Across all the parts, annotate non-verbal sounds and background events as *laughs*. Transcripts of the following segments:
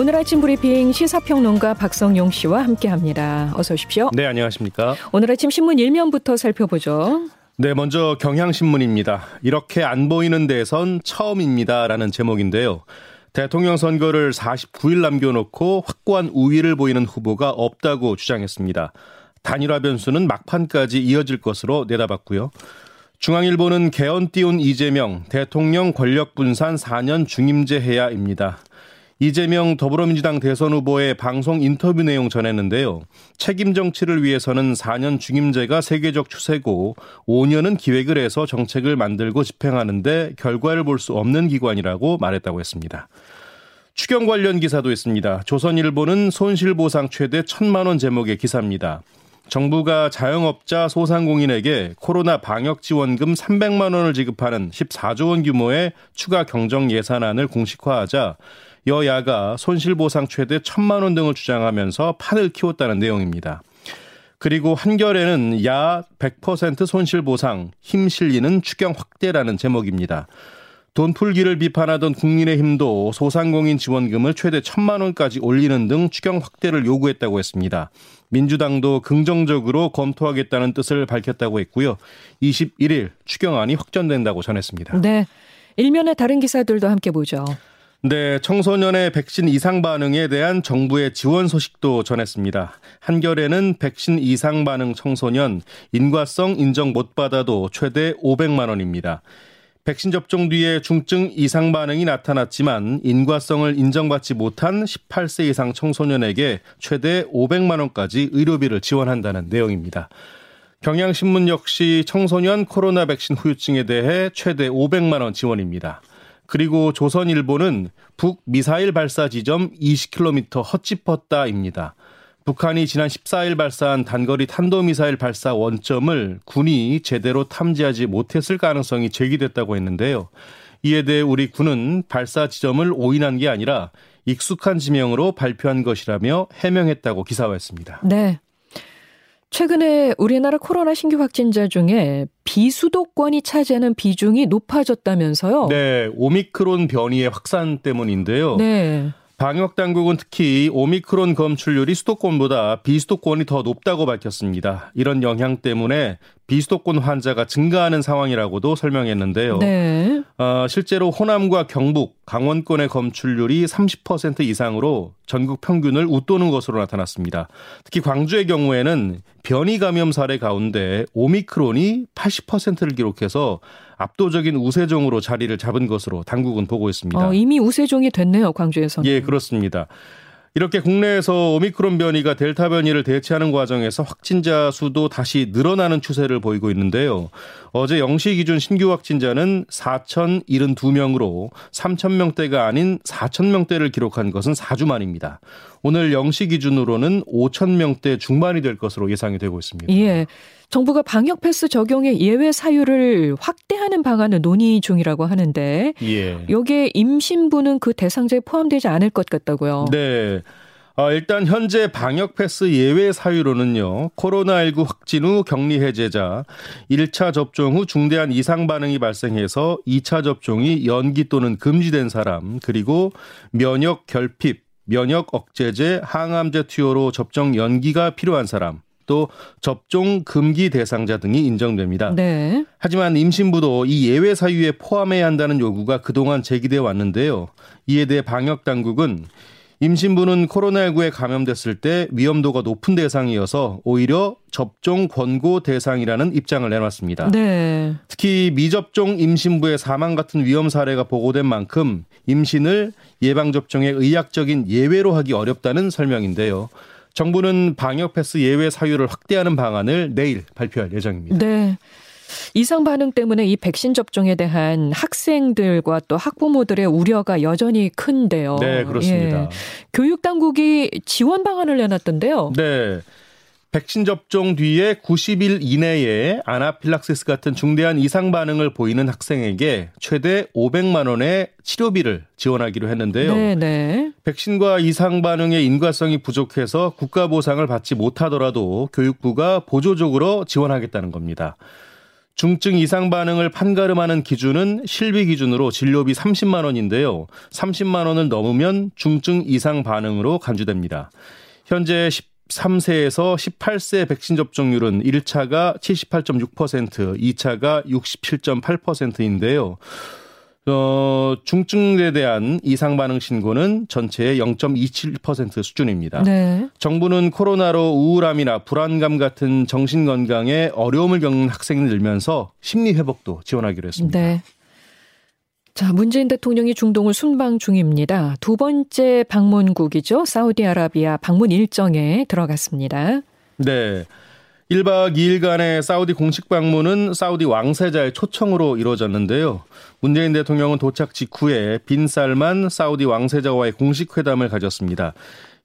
오늘 아침 브리핑 시사평론가 박성용 씨와 함께합니다. 어서 오십시오. 네, 안녕하십니까. 오늘 아침 신문 일면부터 살펴보죠. 네, 먼저 경향신문입니다. 이렇게 안 보이는 데선 처음입니다라는 제목인데요. 대통령 선거를 49일 남겨놓고 확고한 우위를 보이는 후보가 없다고 주장했습니다. 단일화 변수는 막판까지 이어질 것으로 내다봤고요. 중앙일보는 개헌 띄운 이재명 대통령 권력 분산 4년 중임제 해야입니다. 이재명 더불어민주당 대선 후보의 방송 인터뷰 내용 전했는데요. 책임 정치를 위해서는 4년 중임제가 세계적 추세고 5년은 기획을 해서 정책을 만들고 집행하는데 결과를 볼 수 없는 기관이라고 말했다고 했습니다. 추경 관련 기사도 있습니다. 조선일보는 손실보상 최대 1천만 원 제목의 기사입니다. 정부가 자영업자 소상공인에게 코로나 방역 지원금 300만 원을 지급하는 14조 원 규모의 추가 경정 예산안을 공식화하자 여야가 손실보상 최대 1천만 원 등을 주장하면서 판을 키웠다는 내용입니다. 그리고 한결에는 야 100% 손실보상, 힘 실리는 추경 확대라는 제목입니다. 돈 풀기를 비판하던 국민의힘도 소상공인 지원금을 최대 천만 원까지 올리는 등 추경 확대를 요구했다고 했습니다. 민주당도 긍정적으로 검토하겠다는 뜻을 밝혔다고 했고요. 21일 추경안이 확정된다고 전했습니다. 네. 일면의 다른 기사들도 함께 보죠. 네, 청소년의 백신 이상 반응에 대한 정부의 지원 소식도 전했습니다. 한겨레는 백신 이상 반응 청소년 인과성 인정 못 받아도 최대 500만 원입니다. 백신 접종 뒤에 중증 이상 반응이 나타났지만 인과성을 인정받지 못한 18세 이상 청소년에게 최대 500만 원까지 의료비를 지원한다는 내용입니다. 경향신문 역시 청소년 코로나 백신 후유증에 대해 최대 500만 원 지원입니다. 그리고 조선일보는 북 미사일 발사 지점 20km 헛짚었다입니다. 북한이 지난 14일 발사한 단거리 탄도미사일 발사 원점을 군이 제대로 탐지하지 못했을 가능성이 제기됐다고 했는데요. 이에 대해 우리 군은 발사 지점을 오인한 게 아니라 익숙한 지명으로 발표한 것이라며 해명했다고 기사화했습니다. 네. 최근에 우리나라 코로나 신규 확진자 중에 비수도권이 차지하는 비중이 높아졌다면서요? 네, 오미크론 변이의 확산 때문인데요. 네. 방역 당국은 특히 오미크론 검출률이 수도권보다 비수도권이 더 높다고 밝혔습니다. 이런 영향 때문에 비수도권 환자가 증가하는 상황이라고도 설명했는데요. 네. 어, 실제로 호남과 경북, 강원권의 검출률이 30% 이상으로 전국 평균을 웃도는 것으로 나타났습니다. 특히 광주의 경우에는 변이 감염 사례 가운데 오미크론이 80%를 기록해서 압도적인 우세종으로 자리를 잡은 것으로 당국은 보고 있습니다. 어, 이미 우세종이 됐네요, 광주에서. 예, 그렇습니다. 이렇게 국내에서 오미크론 변이가 델타 변이를 대체하는 과정에서 확진자 수도 다시 늘어나는 추세를 보이고 있는데요. 어제 0시 기준 신규 확진자는 4,072명으로 3,000명대가 아닌 4,000명대를 기록한 것은 4주 만입니다. 오늘 0시 기준으로는 5,000명대 중반이 될 것으로 예상이 되고 있습니다. 예. 정부가 방역 패스 적용의 예외 사유를 확대하는 방안을 논의 중이라고 하는데 예. 여기에 임신부는 그 대상자에 포함되지 않을 것 같다고요. 네. 아, 일단 현재 방역 패스 예외 사유로는요. 코로나19 확진 후 격리 해제자, 1차 접종 후 중대한 이상 반응이 발생해서 2차 접종이 연기 또는 금지된 사람, 그리고 면역 결핍, 면역 억제제, 항암제 투여로 접종 연기가 필요한 사람, 또 접종 금기 대상자 등이 인정됩니다. 네. 하지만 임신부도 이 예외 사유에 포함해야 한다는 요구가 그동안 제기되어 왔는데요. 이에 대해 방역 당국은 임신부는 코로나19에 감염됐을 때 위험도가 높은 대상이어서 오히려 접종 권고 대상이라는 입장을 내놨습니다. 네. 특히 미접종 임신부의 사망 같은 위험 사례가 보고된 만큼 임신을 예방접종의 의학적인 예외로 하기 어렵다는 설명인데요. 정부는 방역 패스 예외 사유를 확대하는 방안을 내일 발표할 예정입니다. 네. 이상 반응 때문에 이 백신 접종에 대한 학생들과 또 학부모들의 우려가 여전히 큰데요. 네, 그렇습니다. 예. 교육 당국이 지원 방안을 내놨던데요. 네. 백신 접종 뒤에 90일 이내에 아나필락시스 같은 중대한 이상 반응을 보이는 학생에게 최대 500만 원의 치료비를 지원하기로 했는데요. 네네. 네. 백신과 이상 반응의 인과성이 부족해서 국가 보상을 받지 못하더라도 교육부가 보조적으로 지원하겠다는 겁니다. 중증 이상 반응을 판가름하는 기준은 실비 기준으로 진료비 30만 원인데요. 30만 원을 넘으면 중증 이상 반응으로 간주됩니다. 현재 13세에서 18세 백신 접종률은 1차가 78.6%, 2차가 67.8%인데요. 어, 중증에 대한 이상 반응 신고는 전체의 0.27% 수준입니다. 네. 정부는 코로나로 우울함이나 불안감 같은 정신 건강에 어려움을 겪는 학생이 늘면서 심리 회복도 지원하기로 했습니다. 네. 자, 문재인 대통령이 중동을 순방 중입니다. 두 번째 방문국이죠. 사우디아라비아 방문 일정에 들어갔습니다. 네. 1박 2일간의 사우디 공식 방문은 사우디 왕세자의 초청으로 이루어졌는데요. 문재인 대통령은 도착 직후에 빈 살만 사우디 왕세자와의 공식 회담을 가졌습니다.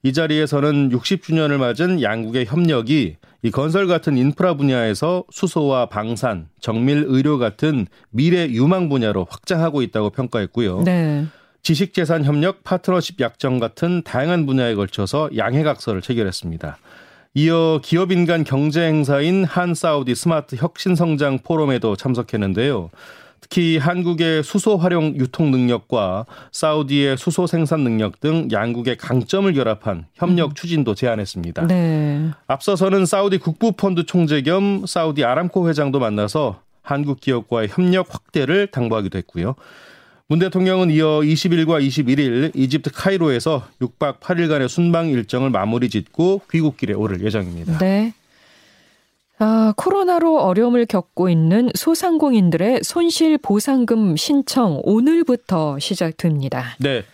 이 자리에서는 60주년을 맞은 양국의 협력이 이 건설 같은 인프라 분야에서 수소와 방산, 정밀 의료 같은 미래 유망 분야로 확장하고 있다고 평가했고요. 네. 지식재산 협력 파트너십 약정 같은 다양한 분야에 걸쳐서 양해각서를 체결했습니다. 이어 기업인 간 경제 행사인 한 사우디 스마트 혁신 성장 포럼에도 참석했는데요. 특히 한국의 수소 활용 유통 능력과 사우디의 수소 생산 능력 등 양국의 강점을 결합한 협력 음. 추진도 제안했습니다. 네. 앞서서는 사우디 국부펀드 총재 겸 사우디 아람코 회장도 만나서 한국 기업과의 협력 확대를 당부하기도 했고요. 문 대통령은 이어 20일과 21일 이집트 카이로에서 6박 8일간의 순방 일정을 마무리 짓고 귀국길에 오를 예정입니다. 네. 아, 코로나로 어려움을 겪고 있는 소상공인들의 손실 보상금 신청 오늘부터 시작됩니다. 네.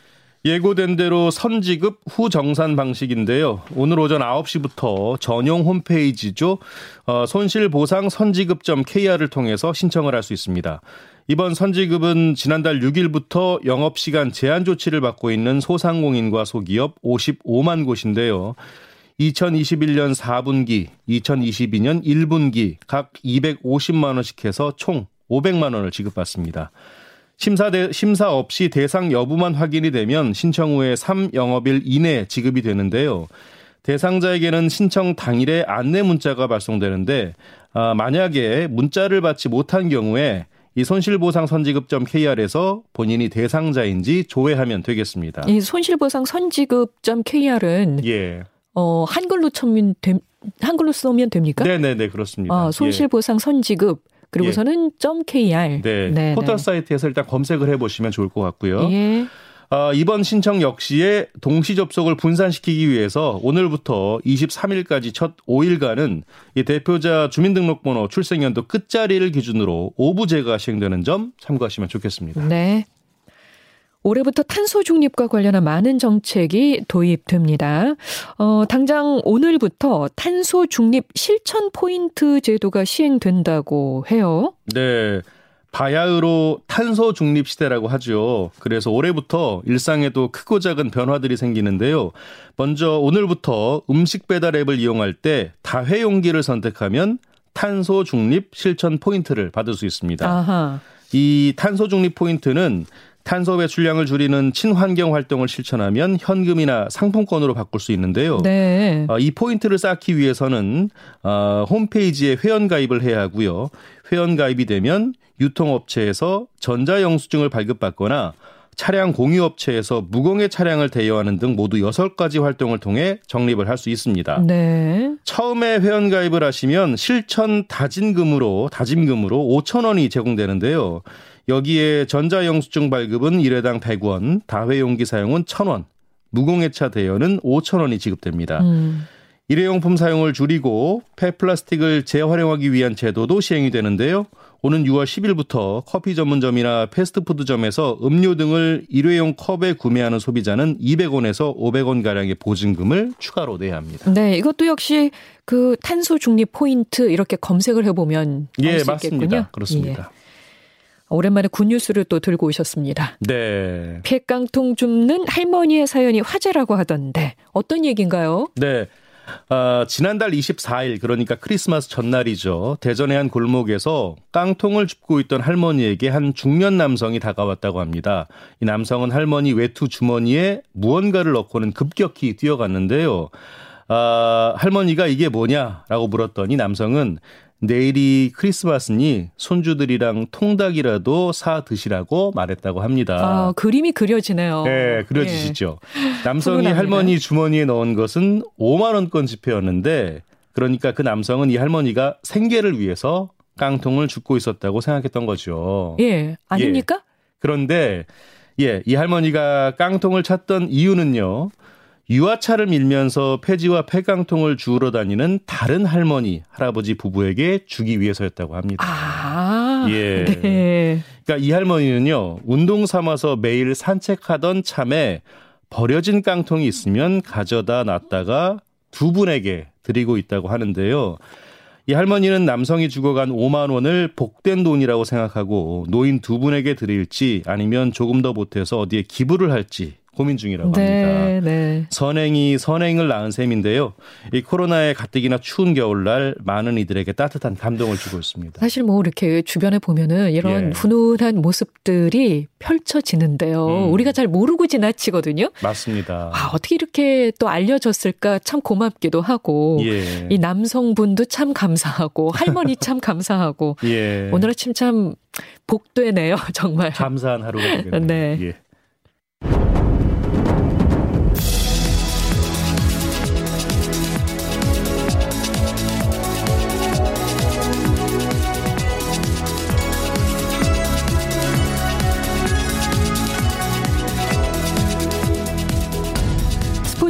예고된 대로 선지급 후 정산 방식인데요. 오늘 오전 9시부터 전용 홈페이지죠. 어, 손실보상 선지급.kr을 통해서 신청을 할 수 있습니다. 이번 선지급은 지난달 6일부터 영업시간 제한 조치를 받고 있는 소상공인과 소기업 55만 곳인데요. 2021년 4분기, 2022년 1분기 각 250만 원씩 해서 총 500만 원을 지급받습니다. 심사 대, 심사 없이 대상 여부만 확인이 되면 신청 후에 3영업일 이내 지급이 되는데요. 대상자에게는 신청 당일에 안내 문자가 발송되는데 아, 만약에 문자를 받지 못한 경우에 이 손실보상 선지급점 KR에서 본인이 대상자인지 조회하면 되겠습니다. 이 손실보상 선지급점 KR은 예. 어 한글로 쳐면 됨 한글로 쓰면 됩니까? 네, 네, 네, 그렇습니다. 아, 손실보상 선지급 그리고서는 예. 점 .kr. 네. 네 포털 네. 사이트에서 일단 검색을 해 보시면 좋을 것 같고요. 예. 어, 이번 신청 역시에 동시 접속을 분산시키기 위해서 오늘부터 23일까지 첫 5일간은 이 대표자 주민등록번호 출생연도 끝자리를 기준으로 오부제가 시행되는 점 참고하시면 좋겠습니다. 네. 올해부터 탄소 중립과 관련한 많은 정책이 도입됩니다. 어, 당장 오늘부터 탄소 중립 실천 포인트 제도가 시행된다고 해요. 네. 바야흐로 탄소 중립 시대라고 하죠. 그래서 올해부터 일상에도 크고 작은 변화들이 생기는데요. 먼저 오늘부터 음식 배달 앱을 이용할 때 다회용기를 선택하면 탄소 중립 실천 포인트를 받을 수 있습니다. 아하. 이 탄소 중립 포인트는 탄소 배출량을 줄이는 친환경 활동을 실천하면 현금이나 상품권으로 바꿀 수 있는데요. 네. 어, 이 포인트를 쌓기 위해서는 어, 홈페이지에 회원 가입을 해야 하고요. 회원 가입이 되면 유통업체에서 전자영수증을 발급받거나 차량 공유업체에서 무공해 차량을 대여하는 등 모두 6가지 활동을 통해 적립을 할 수 있습니다. 네. 처음에 회원 가입을 하시면 실천 다진금으로 다짐금으로 5천 원이 제공되는데요. 여기에 전자영수증 발급은 1회당 100원, 다회용기 사용은 1,000원, 무공해차 대여는 5,000원이 지급됩니다. 음. 일회용품 사용을 줄이고 폐플라스틱을 재활용하기 위한 제도도 시행이 되는데요. 오는 6월 10일부터 커피 전문점이나 패스트푸드점에서 음료 등을 일회용 컵에 구매하는 소비자는 200원에서 500원 가량의 보증금을 추가로 내야 합니다. 네, 이것도 역시 그 탄소 중립 포인트 이렇게 검색을 해보면 예, 수 맞습니다. 있겠군요. 그렇습니다. 예. 오랜만에 굿뉴스를 또 들고 오셨습니다. 네. 폐깡통 줍는 할머니의 사연이 화제라고 하던데 어떤 얘기인가요? 네. 어, 지난달 24일 그러니까 크리스마스 전날이죠. 대전의 한 골목에서 깡통을 줍고 있던 할머니에게 한 중년 남성이 다가왔다고 합니다. 이 남성은 할머니 외투 주머니에 무언가를 넣고는 급격히 뛰어갔는데요. 아, 할머니가 이게 뭐냐라고 물었더니 남성은 내일이 크리스마스니 손주들이랑 통닭이라도 사 드시라고 말했다고 합니다. 아, 그림이 그려지네요. 네, 그려지시죠. 예. 남성이 할머니 주머니에 넣은 것은 5만 원권 지폐였는데 그러니까 그 남성은 이 할머니가 생계를 위해서 깡통을 줍고 있었다고 생각했던 거죠. 예, 아닙니까? 예. 그런데 예, 이 할머니가 깡통을 찾던 이유는요. 유아차를 밀면서 폐지와 폐깡통을 주우러 다니는 다른 할머니, 할아버지 부부에게 주기 위해서였다고 합니다. 아, 예. 네. 그러니까 이 할머니는요, 운동 삼아서 매일 산책하던 참에 버려진 깡통이 있으면 가져다 놨다가 두 분에게 드리고 있다고 하는데요. 이 할머니는 남성이 죽어간 5만 원을 복된 돈이라고 생각하고 노인 두 분에게 드릴지 아니면 조금 더 보태서 어디에 기부를 할지 고민 중이라고 네, 합니다. 네. 선행이 선행을 낳은 셈인데요. 이 코로나의 가뜩이나 추운 겨울날 많은 이들에게 따뜻한 감동을 주고 있습니다. 사실 뭐 이렇게 주변에 보면은 이런 예. 훈훈한 모습들이 펼쳐지는데요. 음. 우리가 잘 모르고 지나치거든요. 맞습니다. 아, 어떻게 이렇게 또 알려졌을까 참 고맙기도 하고 예. 이 남성분도 참 감사하고 할머니 참 *laughs* 감사하고 예. 오늘 아침 참 복되네요. *laughs* 정말. 감사한 하루가 되겠네요. 네.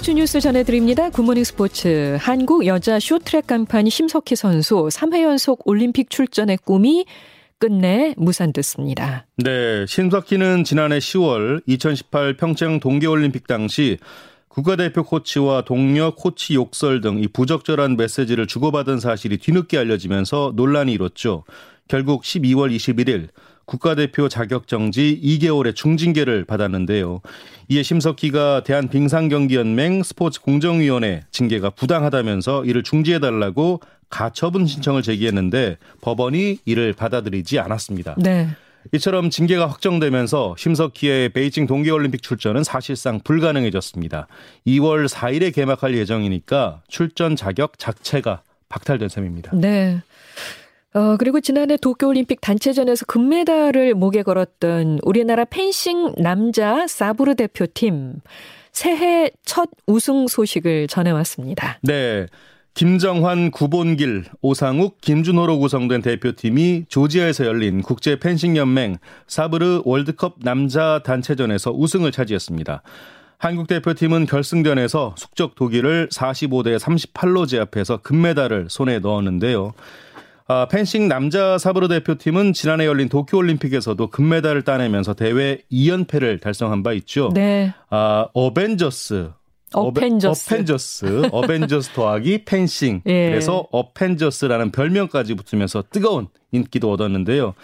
스포츠 뉴스 전해드립니다. 굿모닝 스포츠. 한국 여자 쇼트랙 간판 심석희 선수 3회 연속 올림픽 출전의 꿈이 끝내 무산됐습니다. 네, 심석희는 지난해 10월 2018 평창 동계올림픽 당시 국가대표 코치와 동료 코치 욕설 등 이 부적절한 메시지를 주고받은 사실이 뒤늦게 알려지면서 논란이 일었죠. 결국 12월 21일 국가대표 자격정지 2개월의 중징계를 받았는데요. 이에 심석희가 대한빙상경기연맹 스포츠공정위원회 징계가 부당하다면서 이를 중지해달라고 가처분 신청을 제기했는데 법원이 이를 받아들이지 않았습니다. 네. 이처럼 징계가 확정되면서 심석희의 베이징 동계올림픽 출전은 사실상 불가능해졌습니다. 2월 4일에 개막할 예정이니까 출전 자격 자체가 박탈된 셈입니다. 네. 어, 그리고 지난해 도쿄올림픽 단체전에서 금메달을 목에 걸었던 우리나라 펜싱 남자 사브르 대표팀 새해 첫 우승 소식을 전해왔습니다. 네. 김정환, 구본길, 오상욱, 김준호로 구성된 대표팀이 조지아에서 열린 국제 펜싱 연맹 사브르 월드컵 남자 단체전에서 우승을 차지했습니다. 한국 대표팀은 결승전에서 숙적 독일을 45대 38로 제압해서 금메달을 손에 넣었는데요. 아, 펜싱 남자 사브르 대표팀은 지난해 열린 도쿄올림픽에서도 금메달을 따내면서 대회 2연패를 달성한 바 있죠. 네. 아, 어벤져스 어펜저스. 어펜저스. *laughs* 어벤져스 더하기 펜싱. 예. 그래서 어펜저스라는 별명까지 붙으면서 뜨거운 인기도 얻었는데요.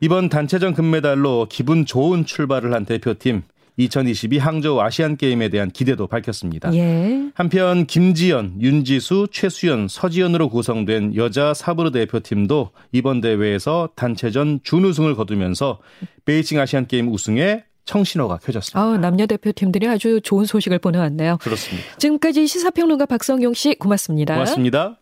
이번 단체전 금메달로 기분 좋은 출발을 한 대표팀. 2022 항저우 아시안 게임에 대한 기대도 밝혔습니다. 예. 한편 김지연, 윤지수, 최수연, 서지연으로 구성된 여자 사브르 대표팀도 이번 대회에서 단체전 준우승을 거두면서 베이징 아시안 게임 우승에 청신호가 켜졌습니다. 아, 남녀 대표팀들이 아주 좋은 소식을 보내왔네요. 그렇습니다. 지금까지 시사평론가 박성용 씨 고맙습니다. 고맙습니다.